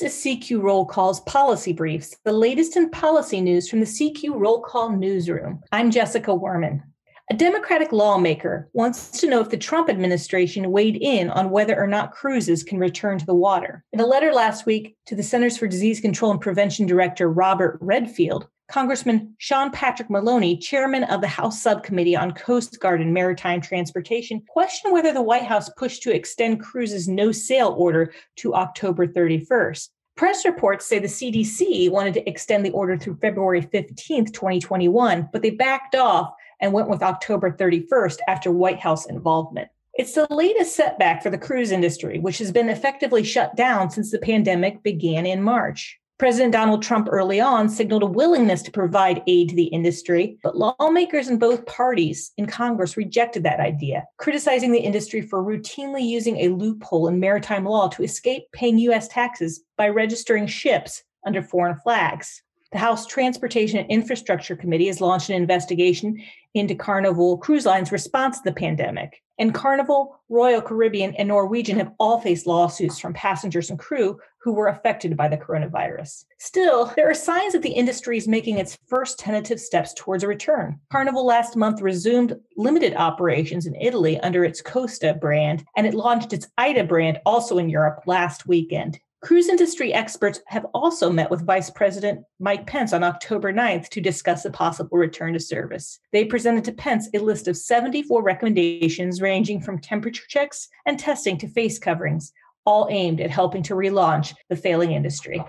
This is CQ Roll Call's Policy Briefs, the latest in policy news from the CQ Roll Call newsroom. I'm Jessica Wehrman. A Democratic lawmaker wants to know if the Trump administration weighed in on whether or not cruises can return to the water. In a letter last week to the Centers for Disease Control and Prevention Director Robert Redfield, Congressman Sean Patrick Maloney, chairman of the House Subcommittee on Coast Guard and Maritime Transportation, questioned whether the White House pushed to extend cruises' no sail order to October 31st. Press reports say the CDC wanted to extend the order through February 15th, 2021, but they backed off and went with October 31st after White House involvement. It's the latest setback for the cruise industry, which has been effectively shut down since the pandemic began in March. President Donald Trump early on signaled a willingness to provide aid to the industry, but lawmakers in both parties in Congress rejected that idea, criticizing the industry for routinely using a loophole in maritime law to escape paying U.S. taxes by registering ships under foreign flags. The House Transportation and Infrastructure Committee has launched an investigation into Carnival Cruise Line's response to the pandemic. And Carnival, Royal Caribbean, and Norwegian have all faced lawsuits from passengers and crew who were affected by the coronavirus. Still, there are signs that the industry is making its first tentative steps towards a return. Carnival last month resumed limited operations in Italy under its Costa brand, and it launched its AIDA brand also in Europe last weekend. Cruise industry experts have also met with Vice President Mike Pence on October 9th to discuss a possible return to service. They presented to Pence a list of 74 recommendations ranging from temperature checks and testing to face coverings, all aimed at helping to relaunch the failing industry.